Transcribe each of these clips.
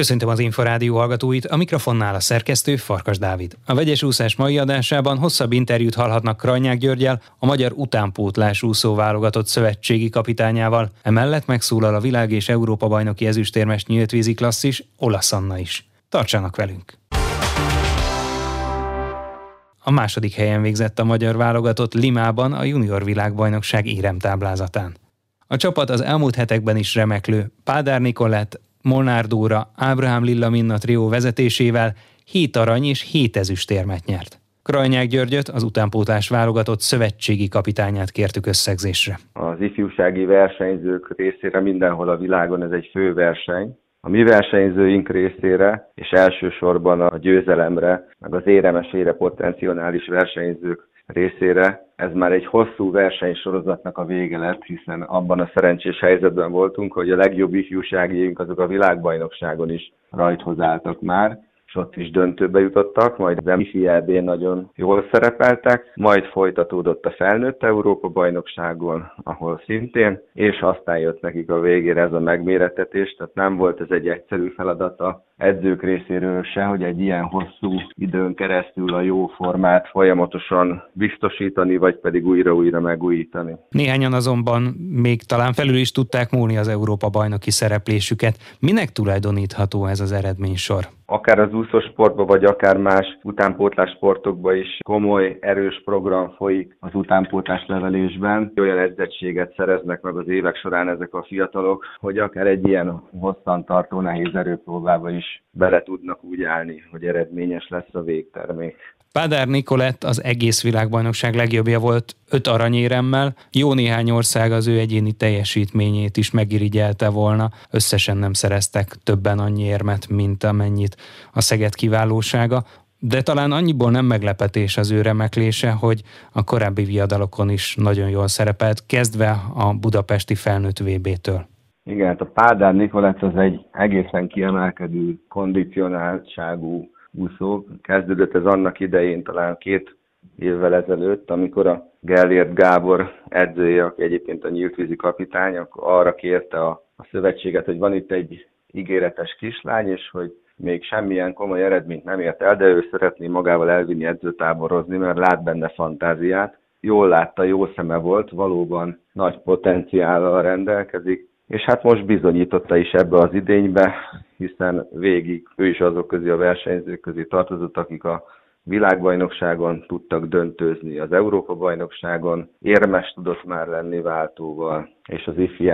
Köszöntöm az Inforádió hallgatóit, a mikrofonnál a szerkesztő Farkas Dávid. A vegyes úszás mai adásában hosszabb interjút hallhatnak Krajnyák Györgyel, a magyar utánpótlás úszó válogatott szövetségi kapitányával. Emellett megszólal a világ és Európa bajnoki ezüstérmes nyíltvízi klasszis, Olasz Anna is. Tartsanak velünk! A második helyen végzett a magyar válogatott Limában a junior világbajnokság éremtáblázatán. A csapat az elmúlt hetekben is remeklő Pádár Nikolett, Molnár Dóra, Ábrahám Lilla Minna trió vezetésével 7 arany és 7 ezüstérmet nyert. Krajnyák Györgyöt, az utánpótlás válogatott szövetségi kapitányát kértük összegzésre. Az ifjúsági versenyzők részére mindenhol a világon ez egy fő verseny. A mi versenyzőink részére, és elsősorban a győzelemre, meg az éremesére potenciális versenyzők részére. Ez már egy hosszú versenysorozatnak a vége lett, hiszen abban a szerencsés helyzetben voltunk, hogy a legjobb ifjúságiink azok a világbajnokságon is rajthoz álltak már, és ott is döntőbe jutottak, majd az MFI nagyon jól szerepeltek, majd folytatódott a felnőtt Európa bajnokságon, ahol szintén, és aztán jött nekik a végére ez a megméretetés, tehát nem volt ez egy egyszerű feladata edzők részéről se, hogy egy ilyen hosszú időn keresztül a jó formát folyamatosan biztosítani, vagy pedig újra-újra megújítani. Néhányan azonban még talán felül is tudták múlni az Európa bajnoki szereplésüket. Minek tulajdonítható ez az eredménysor? akár az úszósportban, vagy akár más utánpótlás sportokban is komoly, erős program folyik az utánpótlás levelésben. Olyan edzettséget szereznek meg az évek során ezek a fiatalok, hogy akár egy ilyen hosszantartó nehéz erőpróbába is bele tudnak úgy állni, hogy eredményes lesz a végtermék. Pádár Nikolett az egész világbajnokság legjobbja volt öt aranyéremmel, jó néhány ország az ő egyéni teljesítményét is megirigyelte volna, összesen nem szereztek többen annyi érmet, mint amennyit a Szeged kiválósága, de talán annyiból nem meglepetés az ő remeklése, hogy a korábbi viadalokon is nagyon jól szerepelt, kezdve a budapesti felnőtt VB-től. Igen, hát a Pádár Nikolett az egy egészen kiemelkedő kondicionáltságú úszó. Kezdődött ez annak idején, talán két évvel ezelőtt, amikor a Gellért Gábor edzője, aki egyébként a nyíltvízi kapitány, arra kérte a, a szövetséget, hogy van itt egy ígéretes kislány, és hogy még semmilyen komoly eredményt nem ért el, de ő szeretné magával elvinni edzőtáborozni, mert lát benne fantáziát. Jól látta, jó szeme volt, valóban nagy potenciállal rendelkezik, és hát most bizonyította is ebbe az idénybe, hiszen végig ő is azok közé a versenyzők közé tartozott, akik a világbajnokságon tudtak döntőzni, az Európa-bajnokságon érmes tudott már lenni váltóval, és az ifi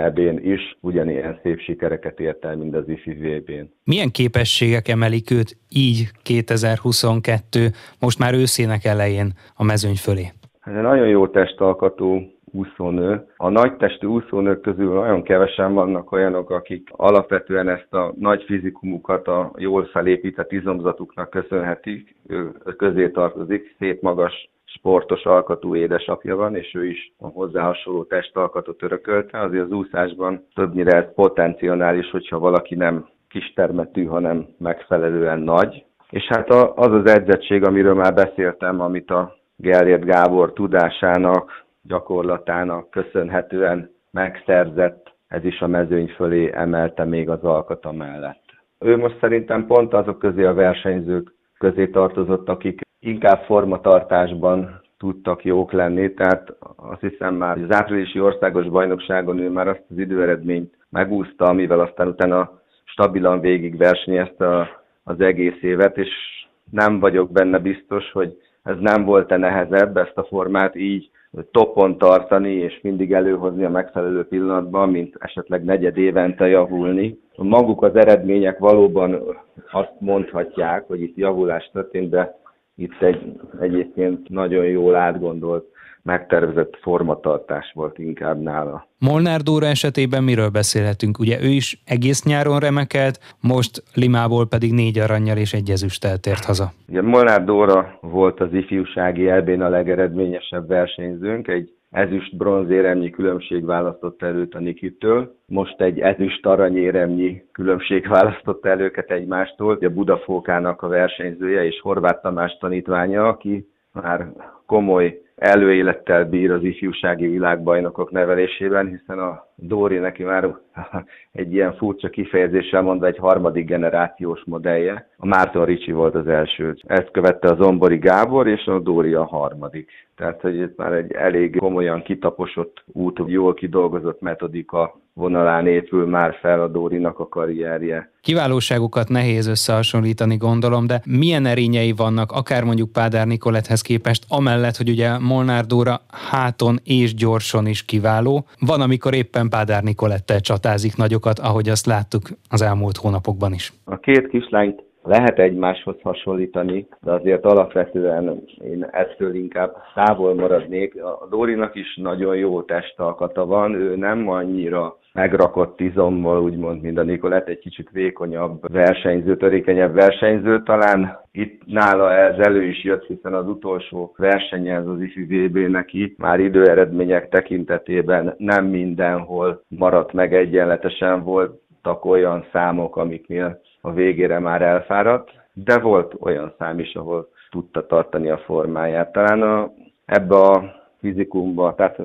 is ugyanilyen szép sikereket ért el, mint az IFI VB-n. Milyen képességek emelik őt így 2022, most már őszének elején a mezőny fölé? Ez egy nagyon jó testalkatú, úszónő. A nagytestű úszónők közül nagyon kevesen vannak olyanok, akik alapvetően ezt a nagy fizikumukat a jól felépített izomzatuknak köszönhetik, ő közé tartozik, szép magas sportos alkatú édesapja van, és ő is a hozzá hasonló testalkatot örökölte. Azért az úszásban többnyire ez potenciális, hogyha valaki nem kistermetű, hanem megfelelően nagy. És hát az az edzettség, amiről már beszéltem, amit a Gellért Gábor tudásának, gyakorlatának köszönhetően megszerzett, ez is a mezőny fölé emelte még az alkata mellett. Ő most szerintem pont azok közé a versenyzők közé tartozott, akik inkább formatartásban tudtak jók lenni, tehát azt hiszem már az áprilisi országos bajnokságon ő már azt az időeredményt megúszta, amivel aztán utána stabilan végig versenyezte az egész évet, és nem vagyok benne biztos, hogy ez nem volt-e nehezebb ezt a formát így topon tartani, és mindig előhozni a megfelelő pillanatban, mint esetleg negyed évente javulni. Maguk az eredmények valóban azt mondhatják, hogy itt javulás történt, de itt egy egyébként nagyon jól átgondolt megtervezett formatartás volt inkább nála. Molnár Dóra esetében miről beszélhetünk? Ugye ő is egész nyáron remekelt, most Limából pedig négy aranyjal és egy ezüsttel tért haza. Ugye Molnár Dóra volt az ifjúsági elbén a legeredményesebb versenyzőnk, egy ezüst bronzéremnyi különbség választott előtt a Nikitől. Most egy ezüst aranyéremnyi különbség választott el őket egymástól. A Budafókának a versenyzője és Horváth Tamás tanítványa, aki már komoly előélettel bír az ifjúsági világbajnokok nevelésében, hiszen a Dóri neki már egy ilyen furcsa kifejezéssel mondva egy harmadik generációs modellje. A Márton Ricsi volt az első. Ezt követte a Zombori Gábor, és a Dóri a harmadik. Tehát, hogy itt már egy elég komolyan kitaposott út, jól kidolgozott metodika vonalán épül már fel a Dórinak a karrierje. Kiválóságukat nehéz összehasonlítani, gondolom, de milyen erényei vannak, akár mondjuk Pádár Nikolethez képest, amellett, hogy ugye Molnár Dóra háton és gyorsan is kiváló. Van, amikor éppen Pádár Nikolettel csatázik nagyokat, ahogy azt láttuk az elmúlt hónapokban is. A két kislányt lehet egymáshoz hasonlítani, de azért alapvetően én ettől inkább távol maradnék. A Dórinak is nagyon jó testalkata van, ő nem annyira megrakott izommal, úgymond, mint a Nikolett, egy kicsit vékonyabb versenyző, törékenyebb versenyző. Talán itt nála ez elő is jött, hiszen az utolsó versenye ez az IFI VB neki már időeredmények tekintetében nem mindenhol maradt meg egyenletesen, voltak olyan számok, amiknél a végére már elfáradt, de volt olyan szám is, ahol tudta tartani a formáját. Talán a, ebbe a fizikumba, tehát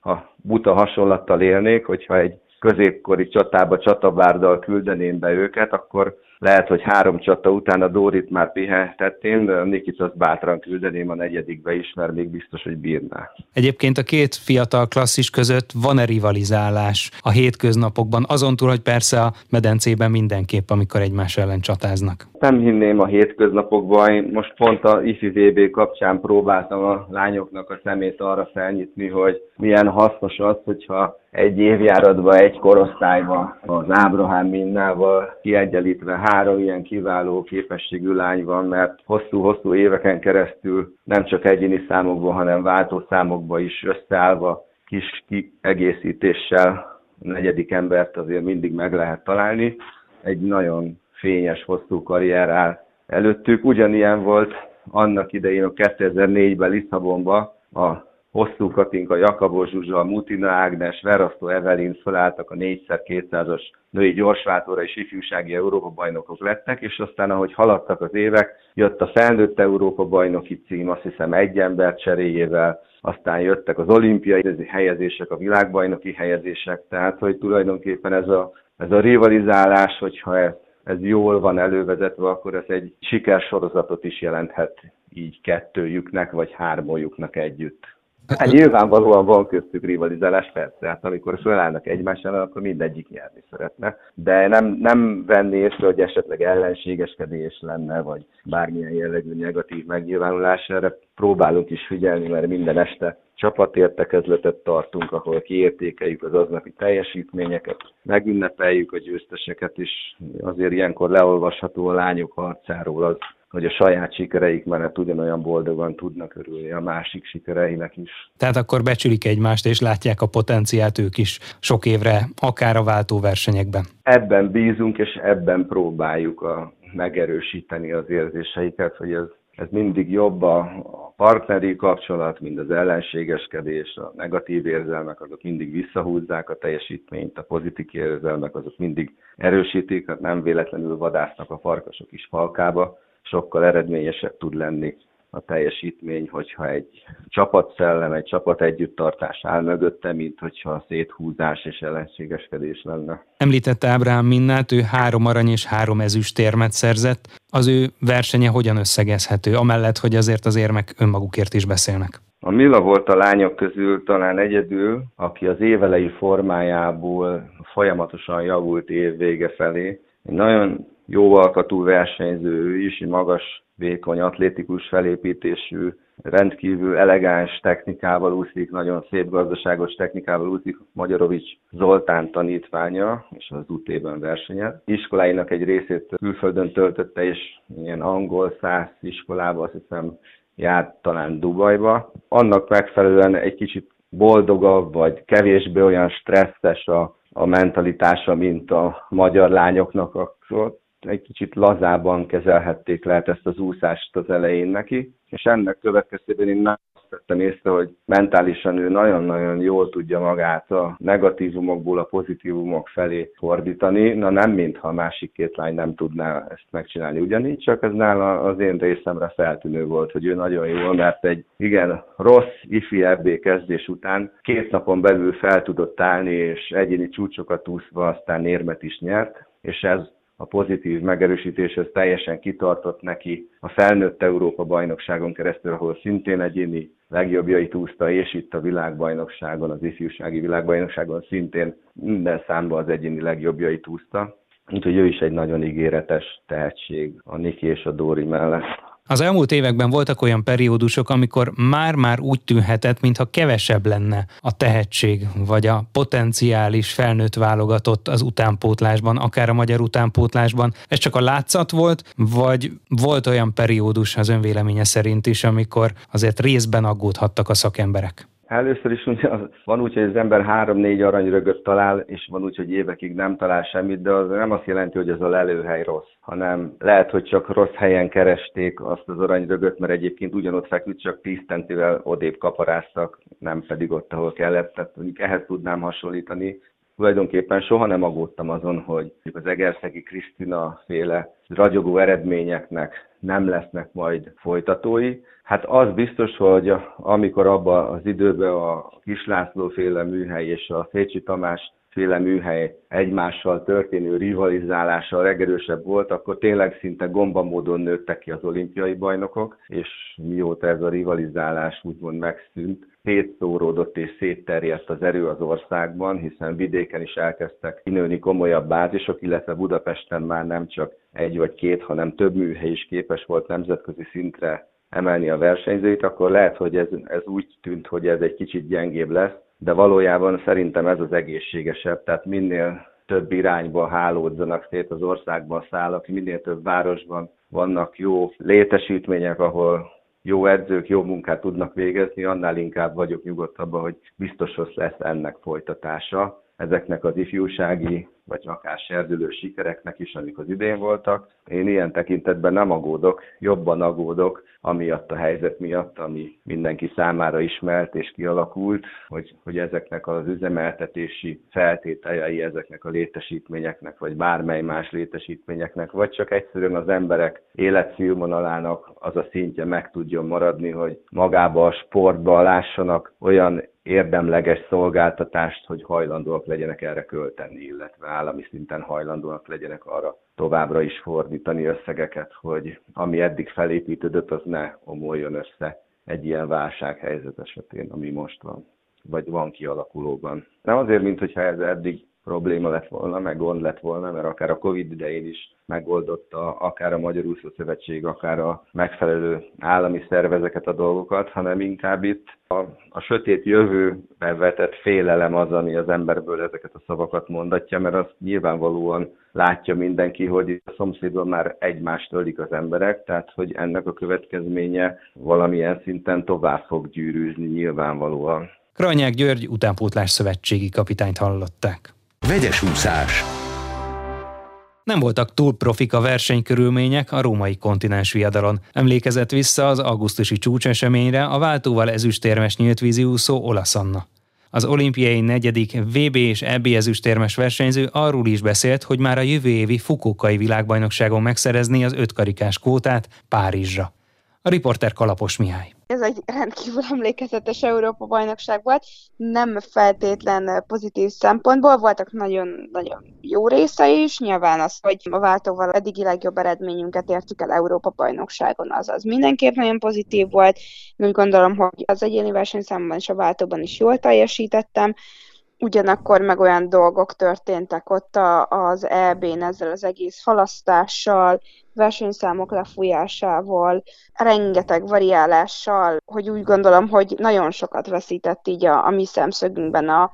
ha buta hasonlattal élnék, hogyha egy középkori csatába csatabárdal küldeném be őket, akkor lehet, hogy három csata után a Dórit már pihentetném, de Nikit azt bátran küldeném a negyedikbe is, mert még biztos, hogy bírná. Egyébként a két fiatal klasszis között van-e rivalizálás a hétköznapokban, azon túl, hogy persze a medencében mindenképp, amikor egymás ellen csatáznak? Nem hinném a hétköznapokban, én most pont a IFI VB kapcsán próbáltam a lányoknak a szemét arra felnyitni, hogy milyen hasznos az, hogyha egy évjáratban, egy korosztályban az Ábrahám Minnával kiegyenlítve három ilyen kiváló képességű lány van, mert hosszú-hosszú éveken keresztül nem csak egyéni számokban, hanem váltó számokban is összeállva kis kiegészítéssel a negyedik embert azért mindig meg lehet találni. Egy nagyon fényes, hosszú karrier áll előttük. Ugyanilyen volt annak idején a 2004-ben Lisszabonban a Hosszú Katinka, Jakabó Zsuzsa, Mutina Ágnes, Verasztó Evelin felálltak a 4x200-as női gyorsváltóra és ifjúsági Európa bajnokok lettek, és aztán ahogy haladtak az évek, jött a felnőtt Európa bajnoki cím, azt hiszem egy ember cseréjével, aztán jöttek az olimpiai helyezések, a világbajnoki helyezések, tehát hogy tulajdonképpen ez a, ez a rivalizálás, hogyha ez, ez jól van elővezetve, akkor ez egy sikersorozatot is jelenthet így kettőjüknek, vagy hármójuknak együtt. Hát nyilvánvalóan van köztük rivalizálás, persze, hát amikor felállnak egymás ellen, akkor mindegyik nyerni szeretne. De nem, nem venni észre, hogy esetleg ellenségeskedés lenne, vagy bármilyen jellegű negatív megnyilvánulás. Erre próbálunk is figyelni, mert minden este csapatértekezletet tartunk, ahol kiértékeljük az aznapi teljesítményeket, megünnepeljük a győzteseket, és azért ilyenkor leolvasható a lányok harcáról az, hogy a saját sikereik mellett ugyanolyan boldogan tudnak örülni a másik sikereinek is. Tehát akkor becsülik egymást, és látják a potenciált ők is sok évre, akár a váltó versenyekben. Ebben bízunk, és ebben próbáljuk a, megerősíteni az érzéseiket, hogy ez, ez mindig jobb a partneri kapcsolat, mint az ellenségeskedés, a negatív érzelmek, azok mindig visszahúzzák a teljesítményt, a pozitív érzelmek, azok mindig erősítik, hát nem véletlenül vadásznak a farkasok is falkába, sokkal eredményesebb tud lenni a teljesítmény, hogyha egy csapatszellem, egy csapat együtttartás áll mögötte, mint hogyha a széthúzás és ellenségeskedés lenne. Említette Ábrahám Minnát, ő három arany és három ezüstérmet szerzett. Az ő versenye hogyan összegezhető, amellett, hogy azért az érmek önmagukért is beszélnek? A Mila volt a lányok közül talán egyedül, aki az évelei formájából folyamatosan javult év vége felé. Egy nagyon jó alkatú versenyző, is, magas, vékony, atlétikus felépítésű, rendkívül elegáns technikával úszik, nagyon szép gazdaságos technikával úszik Magyarovics Zoltán tanítványa, és az UT-ben versenyel. Iskoláinak egy részét külföldön töltötte, és ilyen angol száz iskolába, azt hiszem járt talán Dubajba. Annak megfelelően egy kicsit boldogabb, vagy kevésbé olyan stresszes a, a mentalitása, mint a magyar lányoknak, akkor egy kicsit lazában kezelhették lehet ezt az úszást az elején neki, és ennek következtében én azt vettem észre, hogy mentálisan ő nagyon-nagyon jól tudja magát a negatívumokból a pozitívumok felé fordítani. Na nem, mintha a másik két lány nem tudná ezt megcsinálni. Ugyanígy, csak ez nála az én részemre feltűnő volt, hogy ő nagyon jól, mert egy igen rossz ifi ebbé kezdés után két napon belül fel tudott állni, és egyéni csúcsokat úszva aztán érmet is nyert, és ez a pozitív megerősítéshez teljesen kitartott neki a felnőtt Európa bajnokságon keresztül, ahol szintén egyéni legjobbjait úszta, és itt a világbajnokságon, az ifjúsági világbajnokságon szintén minden számban az egyéni legjobbjait úszta. Úgyhogy ő is egy nagyon ígéretes tehetség a Niki és a Dóri mellett. Az elmúlt években voltak olyan periódusok, amikor már-már úgy tűnhetett, mintha kevesebb lenne a tehetség, vagy a potenciális felnőtt válogatott az utánpótlásban, akár a magyar utánpótlásban. Ez csak a látszat volt, vagy volt olyan periódus az önvéleménye szerint is, amikor azért részben aggódhattak a szakemberek? Először is ugye van úgy, hogy az ember három-négy aranyrögöt talál, és van úgy, hogy évekig nem talál semmit, de az nem azt jelenti, hogy ez a lelőhely rossz, hanem lehet, hogy csak rossz helyen keresték azt az aranyrögöt, mert egyébként ugyanott feküdt, csak 10 centivel odébb kaparáztak, nem pedig ott, ahol kellett. Tehát ehhez tudnám hasonlítani. Tulajdonképpen soha nem aggódtam azon, hogy az Egerszegi Krisztina féle ragyogó eredményeknek nem lesznek majd folytatói. Hát az biztos, hogy amikor abban az időben a Kislászló féle műhely és a Szécsi Tamás féle műhely egymással történő rivalizálása legerősebb volt, akkor tényleg szinte gomba módon nőttek ki az olimpiai bajnokok, és mióta ez a rivalizálás úgymond megszűnt, szétszóródott és szétterjedt az erő az országban, hiszen vidéken is elkezdtek kinőni komolyabb bázisok, illetve Budapesten már nem csak egy vagy két, hanem több műhely is képes volt nemzetközi szintre emelni a versenyzőit, akkor lehet, hogy ez, ez úgy tűnt, hogy ez egy kicsit gyengébb lesz, de valójában szerintem ez az egészségesebb, tehát minél több irányba hálódzanak szét az országban szállak, minél több városban vannak jó létesítmények, ahol jó edzők jó munkát tudnak végezni, annál inkább vagyok nyugodtabb, hogy biztos lesz ennek folytatása ezeknek az ifjúsági vagy akár serdülő sikereknek is, amik az idén voltak. Én ilyen tekintetben nem agódok, jobban agódok, amiatt a helyzet miatt, ami mindenki számára ismert és kialakult, hogy, hogy ezeknek az üzemeltetési feltételei ezeknek a létesítményeknek, vagy bármely más létesítményeknek, vagy csak egyszerűen az emberek életszínvonalának az a szintje meg tudjon maradni, hogy magába a sportba lássanak olyan érdemleges szolgáltatást, hogy hajlandóak legyenek erre költeni, illetve állami szinten hajlandóak legyenek arra továbbra is fordítani összegeket, hogy ami eddig felépítődött, az ne omoljon össze egy ilyen válsághelyzet esetén, ami most van, vagy van kialakulóban. Nem azért, mint hogyha ez eddig probléma lett volna, meg gond lett volna, mert akár a Covid idején is megoldotta akár a Magyar Úszó Szövetség, akár a megfelelő állami szervezeket a dolgokat, hanem inkább itt a, a sötét jövőbe vetett félelem az, ami az emberből ezeket a szavakat mondatja, mert azt nyilvánvalóan látja mindenki, hogy a szomszédban már egymást ölik az emberek, tehát hogy ennek a következménye valamilyen szinten tovább fog gyűrűzni nyilvánvalóan. Kranyák György utánpótlás szövetségi kapitányt hallották. Vegyes úszás. Nem voltak túl profik a versenykörülmények a római kontinens viadalon. Emlékezett vissza az augusztusi csúcseseményre a váltóval ezüstérmes nyíltvízi úszó Olaszanna. Az olimpiai negyedik VB és EB ezüstérmes versenyző arról is beszélt, hogy már a jövő évi Fukuokai világbajnokságon megszerezni az ötkarikás kvótát Párizsra. A riporter Kalapos Mihály. Ez egy rendkívül emlékezetes Európa-bajnokság volt, nem feltétlen pozitív szempontból, voltak nagyon-nagyon jó része is, nyilván az, hogy a váltóval eddigi legjobb eredményünket értük el Európa-bajnokságon, az az mindenképp nagyon pozitív volt. Úgy gondolom, hogy az egyéni versenyszámban és a váltóban is jól teljesítettem, ugyanakkor meg olyan dolgok történtek ott a, az EB-n ezzel az egész halasztással, versenyszámok lefújásával, rengeteg variálással, hogy úgy gondolom, hogy nagyon sokat veszített így a, a mi szemszögünkben a,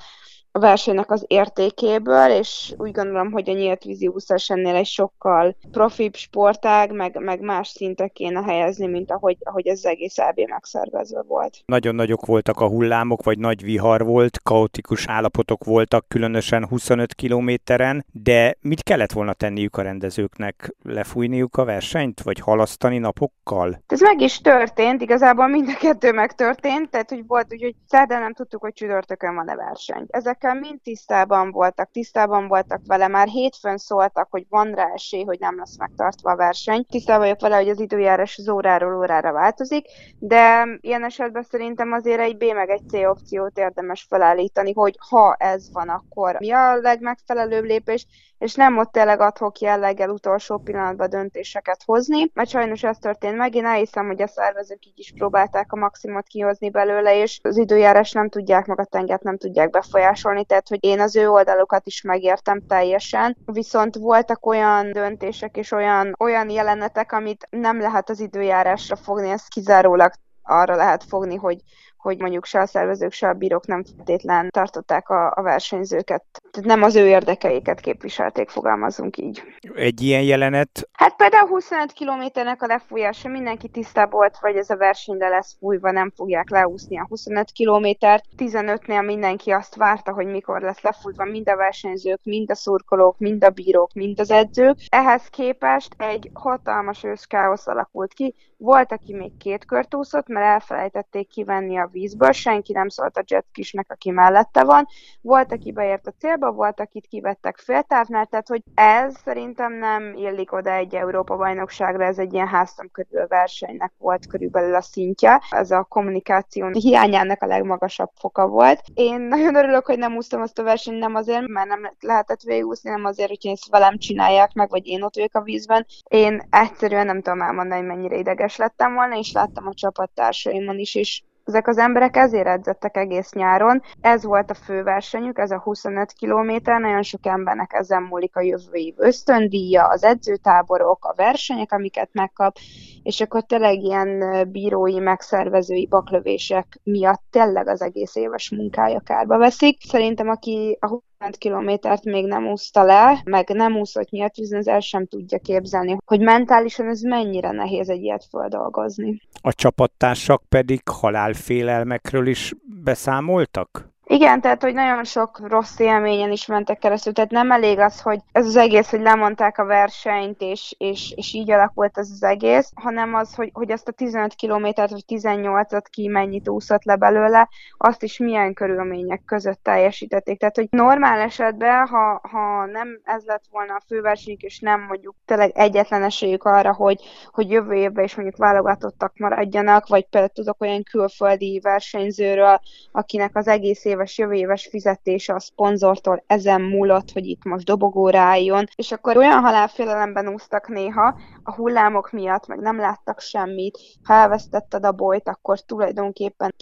a versenynek az értékéből, és úgy gondolom, hogy a nyílt vízi úszás ennél egy sokkal profibb sportág, meg, meg más szintre kéne helyezni, mint ahogy, ahogy ez egész EB megszervezve volt. Nagyon nagyok voltak a hullámok, vagy nagy vihar volt, kaotikus állapotok voltak, különösen 25 kilométeren, de mit kellett volna tenniük a rendezőknek? Lefújniuk a versenyt, vagy halasztani napokkal? Ez meg is történt, igazából mind a kettő megtörtént, tehát hogy volt úgy, hogy szerdán nem tudtuk, hogy csütörtökön van a verseny. Ezekkel mind tisztában voltak, tisztában voltak vele, már hétfőn szóltak, hogy van rá esély, hogy nem lesz megtartva a verseny. Tisztában vagyok vele, hogy az időjárás az óráról órára változik, de ilyen esetben szerintem azért egy B meg egy C opciót érdemes felállítani, hogy ha ez van, akkor mi a legmegfelelőbb lépés, és nem ott tényleg adhok jelleggel utolsó pillanatban döntéseket hozni, mert sajnos ez történt meg. Én elhiszem, hogy a szervezők így is próbálták a maximumot kihozni belőle, és az időjárás nem tudják, meg a tengert nem tudják befolyásolni, tehát hogy én az ő oldalukat is megértem teljesen, viszont voltak olyan döntések és olyan, olyan jelenetek, amit nem lehet az időjárásra fogni, ez kizárólag arra lehet fogni, hogy hogy mondjuk se a szervezők, se a bírók nem feltétlen tartották a, a versenyzőket. Tehát nem az ő érdekeiket képviselték, fogalmazunk így. Egy ilyen jelenet? Hát például 25 kilométernek a lefújása, mindenki tisztában volt, vagy ez a verseny le lesz fújva, nem fogják leúszni a 25 kilométert. 15-nél mindenki azt várta, hogy mikor lesz lefújva mind a versenyzők, mind a szurkolók, mind a bírók, mind az edzők. Ehhez képest egy hatalmas őszkáosz alakult ki. Volt, aki még két kört úszott, mert elfelejtették kivenni a vízből, senki nem szólt a jetkisnek, aki mellette van. Volt, aki beért a célba, volt, akit kivettek féltávnál, tehát hogy ez szerintem nem illik oda egy Európa-bajnokságra, ez egy ilyen háztam körül versenynek volt körülbelül a szintje. Ez a kommunikáció hiányának a legmagasabb foka volt. Én nagyon örülök, hogy nem úsztam azt a versenyt, nem azért, mert nem lehetett végigúszni, nem azért, hogy ezt velem csinálják meg, vagy én ott vagyok a vízben. Én egyszerűen nem tudom elmondani, mennyire ideges lettem volna, és láttam a csapattársaimon is, és ezek az emberek ezért edzettek egész nyáron. Ez volt a fő versenyük, ez a 25 kilométer, nagyon sok embernek ezen múlik a jövő év ösztöndíja, az edzőtáborok, a versenyek, amiket megkap, és akkor tényleg ilyen bírói, megszervezői baklövések miatt tényleg az egész éves munkája kárba veszik. Szerintem aki a kilométert még nem úszta le, meg nem úszott nyílt vízen, az el sem tudja képzelni, hogy mentálisan ez mennyire nehéz egy ilyet földolgozni. A csapattársak pedig halálfélelmekről is beszámoltak? Igen, tehát, hogy nagyon sok rossz élményen is mentek keresztül, tehát nem elég az, hogy ez az egész, hogy lemondták a versenyt, és, és, és így alakult ez az egész, hanem az, hogy, hogy ezt a 15 kilométert, vagy 18-at ki mennyit úszott le belőle, azt is milyen körülmények között teljesítették. Tehát, hogy normál esetben, ha, ha nem ez lett volna a főversenyük, és nem mondjuk tényleg egyetlen esélyük arra, hogy, hogy jövő évben is mondjuk válogatottak maradjanak, vagy például tudok olyan külföldi versenyzőről, akinek az egész éves, jövő éves fizetése a szponzortól ezen múlott, hogy itt most dobogóra álljon, és akkor olyan halálfélelemben úsztak néha a hullámok miatt, meg nem láttak semmit, ha elvesztetted a bolyt, akkor tulajdonképpen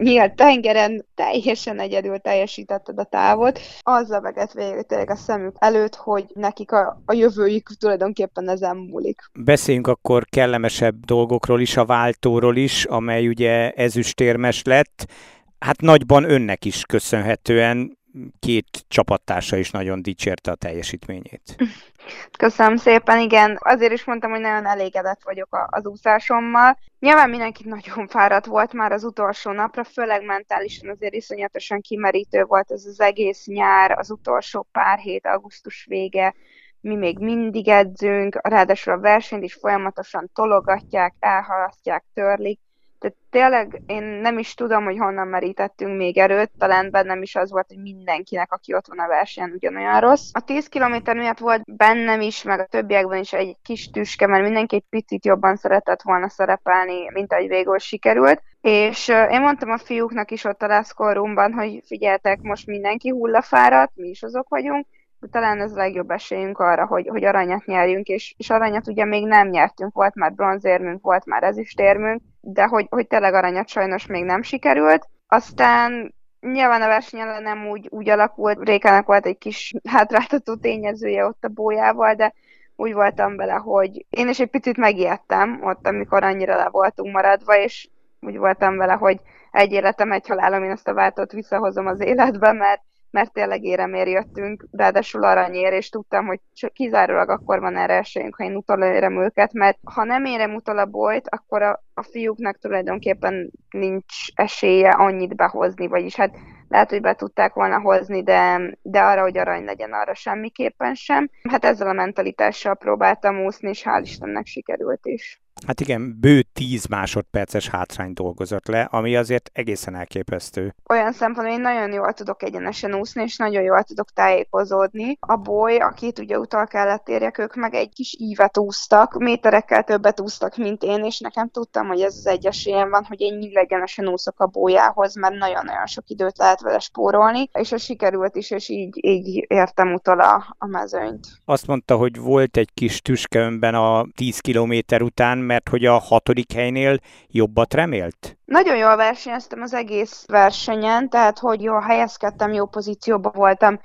nyílt tengeren teljesen egyedül teljesítetted a távot, azzal veget tényleg a szemük előtt, hogy nekik a, a jövőjük tulajdonképpen ezen múlik. Beszéljünk akkor kellemesebb dolgokról is, a váltóról is, amely ugye ezüstérmes lett hát nagyban önnek is köszönhetően két csapattársa is nagyon dicsérte a teljesítményét. Köszönöm szépen, igen. Azért is mondtam, hogy nagyon elégedett vagyok az úszásommal. Nyilván mindenki nagyon fáradt volt már az utolsó napra, főleg mentálisan azért iszonyatosan kimerítő volt ez az egész nyár, az utolsó pár hét, augusztus vége, mi még mindig edzünk, ráadásul a versenyt is folyamatosan tologatják, elhalasztják, törlik, tehát tényleg én nem is tudom, hogy honnan merítettünk még erőt, talán bennem is az volt, hogy mindenkinek, aki ott van a versenyen, ugyanolyan rossz. A 10 km miatt volt bennem is, meg a többiekben is egy kis tüske, mert mindenki egy picit jobban szeretett volna szerepelni, mint ahogy végül sikerült. És én mondtam a fiúknak is ott a Leszkorumban, hogy figyeltek, most mindenki hullafáradt, mi is azok vagyunk, talán ez a legjobb esélyünk arra, hogy, hogy aranyat nyerjünk, és, és aranyat ugye még nem nyertünk, volt már bronzérmünk, volt már ezüstérmünk, de hogy, hogy tényleg aranyat sajnos még nem sikerült. Aztán nyilván a verseny ellen nem úgy, úgy alakult, Rékának volt egy kis hátráltató tényezője ott a bójával, de úgy voltam vele, hogy én is egy picit megijedtem ott, amikor annyira le voltunk maradva, és úgy voltam vele, hogy egy életem, egy halálom, én ezt a váltót visszahozom az életbe, mert mert tényleg éremér jöttünk, ráadásul aranyér, és tudtam, hogy kizárólag akkor van erre esélyünk, ha én utolérem őket, mert ha nem érem utol a bolyt, akkor a, a fiúknak tulajdonképpen nincs esélye annyit behozni, vagyis hát lehet, hogy be tudták volna hozni, de, de arra, hogy arany legyen, arra semmiképpen sem. Hát ezzel a mentalitással próbáltam úszni, és hál' Istennek sikerült is. Hát igen, bő 10 másodperces hátrány dolgozott le, ami azért egészen elképesztő. Olyan szempontból én nagyon jól tudok egyenesen úszni, és nagyon jól tudok tájékozódni. A boly, akit ugye utal kellett érjek, ők meg egy kis ívet úsztak, méterekkel többet úsztak, mint én, és nekem tudtam, hogy ez az egyes ilyen van, hogy én egyenesen úszok a bójához, mert nagyon-nagyon sok időt lehet vele spórolni, és a sikerült is, és így, így értem utol a, a mezőnyt. Azt mondta, hogy volt egy kis tüske önben a 10 kilométer után, mert hogy a hatodik helynél jobbat remélt? Nagyon jól versenyeztem az egész versenyen, tehát hogy jól helyezkedtem, jó pozícióban voltam,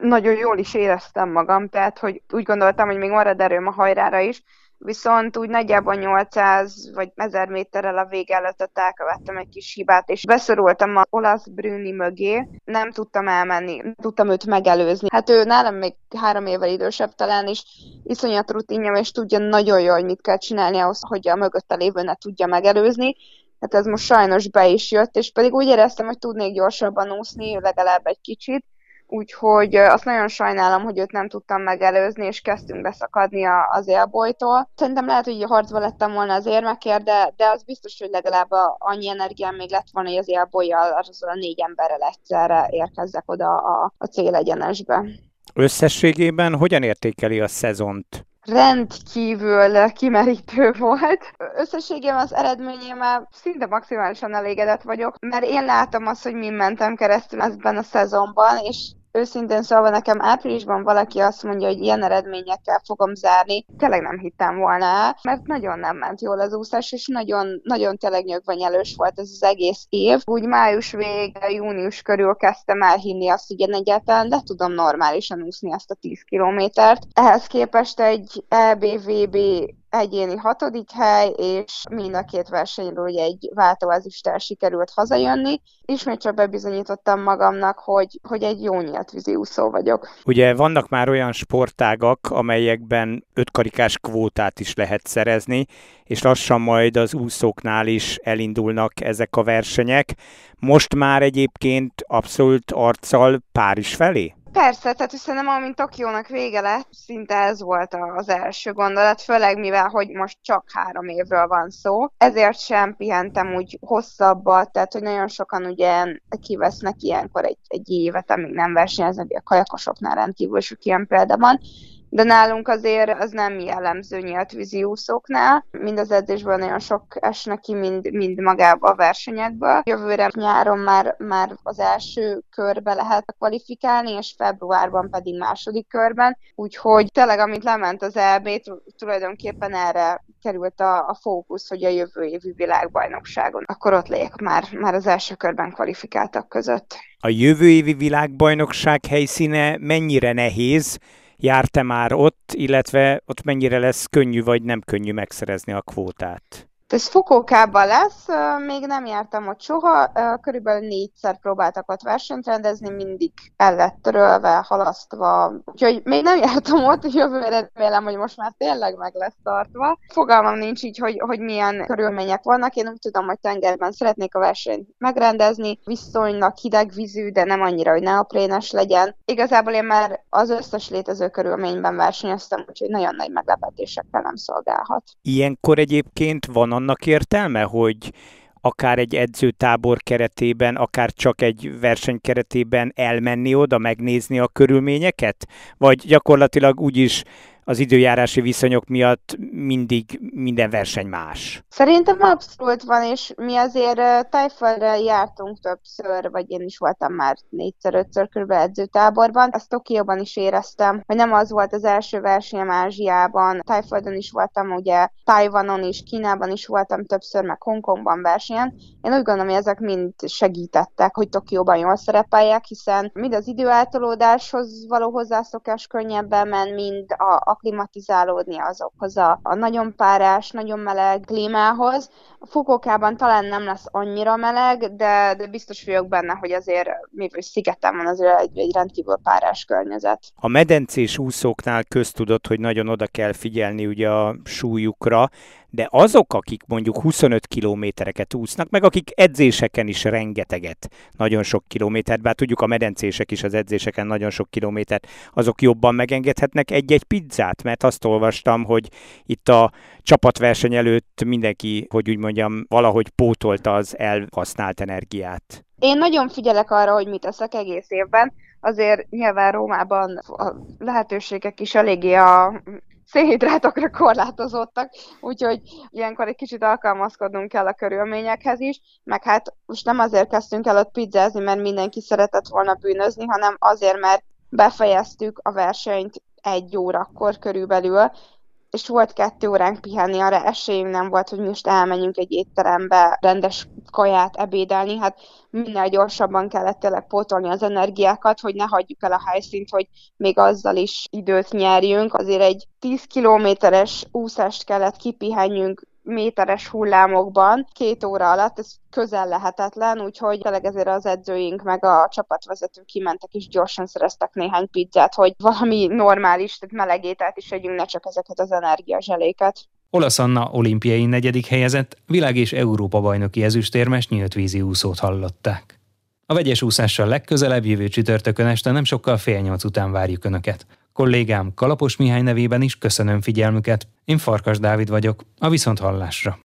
nagyon jól is éreztem magam, tehát hogy úgy gondoltam, hogy még marad erőm a hajrára is, viszont úgy nagyjából 800 vagy 1000 méterrel a vége előtt ott elkövettem egy kis hibát, és beszorultam a olasz Brüni mögé, nem tudtam elmenni, nem tudtam őt megelőzni. Hát ő nálam még három évvel idősebb talán is, iszonyat rutinja, és tudja nagyon jól, hogy mit kell csinálni ahhoz, hogy a mögötte lévő ne tudja megelőzni. Hát ez most sajnos be is jött, és pedig úgy éreztem, hogy tudnék gyorsabban úszni, legalább egy kicsit, úgyhogy azt nagyon sajnálom, hogy őt nem tudtam megelőzni, és kezdtünk beszakadni az élbolytól. Szerintem lehet, hogy harcba lettem volna az érmekért, de, de az biztos, hogy legalább annyi energiám még lett volna, hogy az élbolyjal azzal a négy emberrel egyszerre érkezzek oda a, a célegyenesbe. Összességében hogyan értékeli a szezont? rendkívül kimerítő volt. Összességében az eredményémmel szinte maximálisan elégedett vagyok, mert én látom azt, hogy mi mentem keresztül ebben a szezonban, és őszintén szólva nekem áprilisban valaki azt mondja, hogy ilyen eredményekkel fogom zárni, tényleg nem hittem volna el, mert nagyon nem ment jól az úszás, és nagyon, nagyon tényleg nyögvenyelős volt ez az egész év. Úgy május vége, június körül kezdtem elhinni azt, hogy én egyáltalán le tudom normálisan úszni ezt a 10 kilométert. Ehhez képest egy EBVB egyéni hatodik hely, és mind a két versenyről ugye egy váltóezüsttel sikerült hazajönni. Ismét csak bebizonyítottam magamnak, hogy, hogy egy jó nyílt vízi úszó vagyok. Ugye vannak már olyan sportágak, amelyekben ötkarikás kvótát is lehet szerezni, és lassan majd az úszóknál is elindulnak ezek a versenyek. Most már egyébként abszolút arccal Párizs felé? Persze, tehát szerintem amint Tokiónak vége lett, szinte ez volt az első gondolat, főleg mivel, hogy most csak három évről van szó. Ezért sem pihentem úgy hosszabbat, tehát hogy nagyon sokan ugye kivesznek ilyenkor egy, egy évet, amíg nem versenyeznek, a kajakosoknál rendkívül sok ilyen példa van, de nálunk azért az nem jellemző nyílt vízi úszóknál. Mind az edzésből nagyon sok esnek ki, mind, mind magába a versenyekből. Jövőre nyáron már, már az első körbe lehet kvalifikálni, és februárban pedig második körben. Úgyhogy tényleg, amit lement az EB, tulajdonképpen erre került a, a fókusz, hogy a jövő évi világbajnokságon. Akkor ott legyek már, már az első körben kvalifikáltak között. A jövő évi világbajnokság helyszíne mennyire nehéz, Járt-e már ott, illetve ott mennyire lesz könnyű vagy nem könnyű megszerezni a kvótát? Ez Fukókában lesz, még nem jártam ott soha, körülbelül négyszer próbáltak ott versenyt rendezni, mindig el lett törölve, halasztva, úgyhogy még nem jártam ott, jövőre remélem, hogy most már tényleg meg lesz tartva. Fogalmam nincs így, hogy, hogy milyen körülmények vannak, én úgy tudom, hogy tengerben szeretnék a versenyt megrendezni, viszonylag hideg vízű, de nem annyira, hogy neoprénes legyen. Igazából én már az összes létező körülményben versenyeztem, úgyhogy nagyon nagy meglepetésekkel nem szolgálhat. Ilyenkor egyébként van annak értelme, hogy akár egy edzőtábor keretében, akár csak egy verseny keretében elmenni oda, megnézni a körülményeket? Vagy gyakorlatilag úgyis az időjárási viszonyok miatt mindig minden verseny más. Szerintem abszolút van, és mi azért Tájföldre jártunk többször, vagy én is voltam már négyszer-ötször körülbelül edzőtáborban. Azt Tokióban is éreztem, hogy nem az volt az első versenyem Ázsiában. Tájföldön is voltam, ugye Tajvanon is, Kínában is voltam többször, meg Hongkongban versenyen. Én úgy gondolom, hogy ezek mind segítettek, hogy Tokióban jól szerepeljek, hiszen mind az időáltalódáshoz való hozzászokás könnyebben ment, mind a, aklimatizálódni azokhoz a, a nagyon párás, nagyon meleg klímához. A Fukokában talán nem lesz annyira meleg, de, de biztos vagyok benne, hogy azért, mivel szigeten van, azért egy, egy rendkívül párás környezet. A medencés úszóknál köztudott, hogy nagyon oda kell figyelni ugye a súlyukra, de azok, akik mondjuk 25 kilométereket úsznak, meg akik edzéseken is rengeteget, nagyon sok kilométert, bár tudjuk a medencések is az edzéseken nagyon sok kilométert, azok jobban megengedhetnek egy-egy pizzát, mert azt olvastam, hogy itt a csapatverseny előtt mindenki, hogy úgy mondjam, valahogy pótolta az elhasznált energiát. Én nagyon figyelek arra, hogy mit eszek egész évben, azért nyilván Rómában a lehetőségek is eléggé a szénhidrátokra korlátozottak, úgyhogy ilyenkor egy kicsit alkalmazkodnunk kell a körülményekhez is, meg hát most nem azért kezdtünk el ott pizzázni, mert mindenki szeretett volna bűnözni, hanem azért, mert befejeztük a versenyt egy órakor körülbelül, és volt kettő óránk pihenni, arra esélyünk nem volt, hogy most elmenjünk egy étterembe rendes kaját ebédelni, hát minél gyorsabban kellett tényleg pótolni az energiákat, hogy ne hagyjuk el a helyszínt, hogy még azzal is időt nyerjünk. Azért egy 10 kilométeres úszást kellett kipihenjünk méteres hullámokban két óra alatt, ez közel lehetetlen, úgyhogy tényleg ezért az edzőink meg a csapatvezetők kimentek és gyorsan szereztek néhány pizzát, hogy valami normális, tehát melegételt is együnk, ne csak ezeket az energiazseléket. Olasz Anna olimpiai negyedik helyezett, világ- és Európa-bajnoki ezüstérmes nyílt vízi úszót hallották. A vegyes úszással legközelebb jövő csütörtökön este nem sokkal fél nyolc után várjuk Önöket. Kollégám Kalapos Mihály nevében is köszönöm figyelmüket. Én Farkas Dávid vagyok, a Viszonthallásra.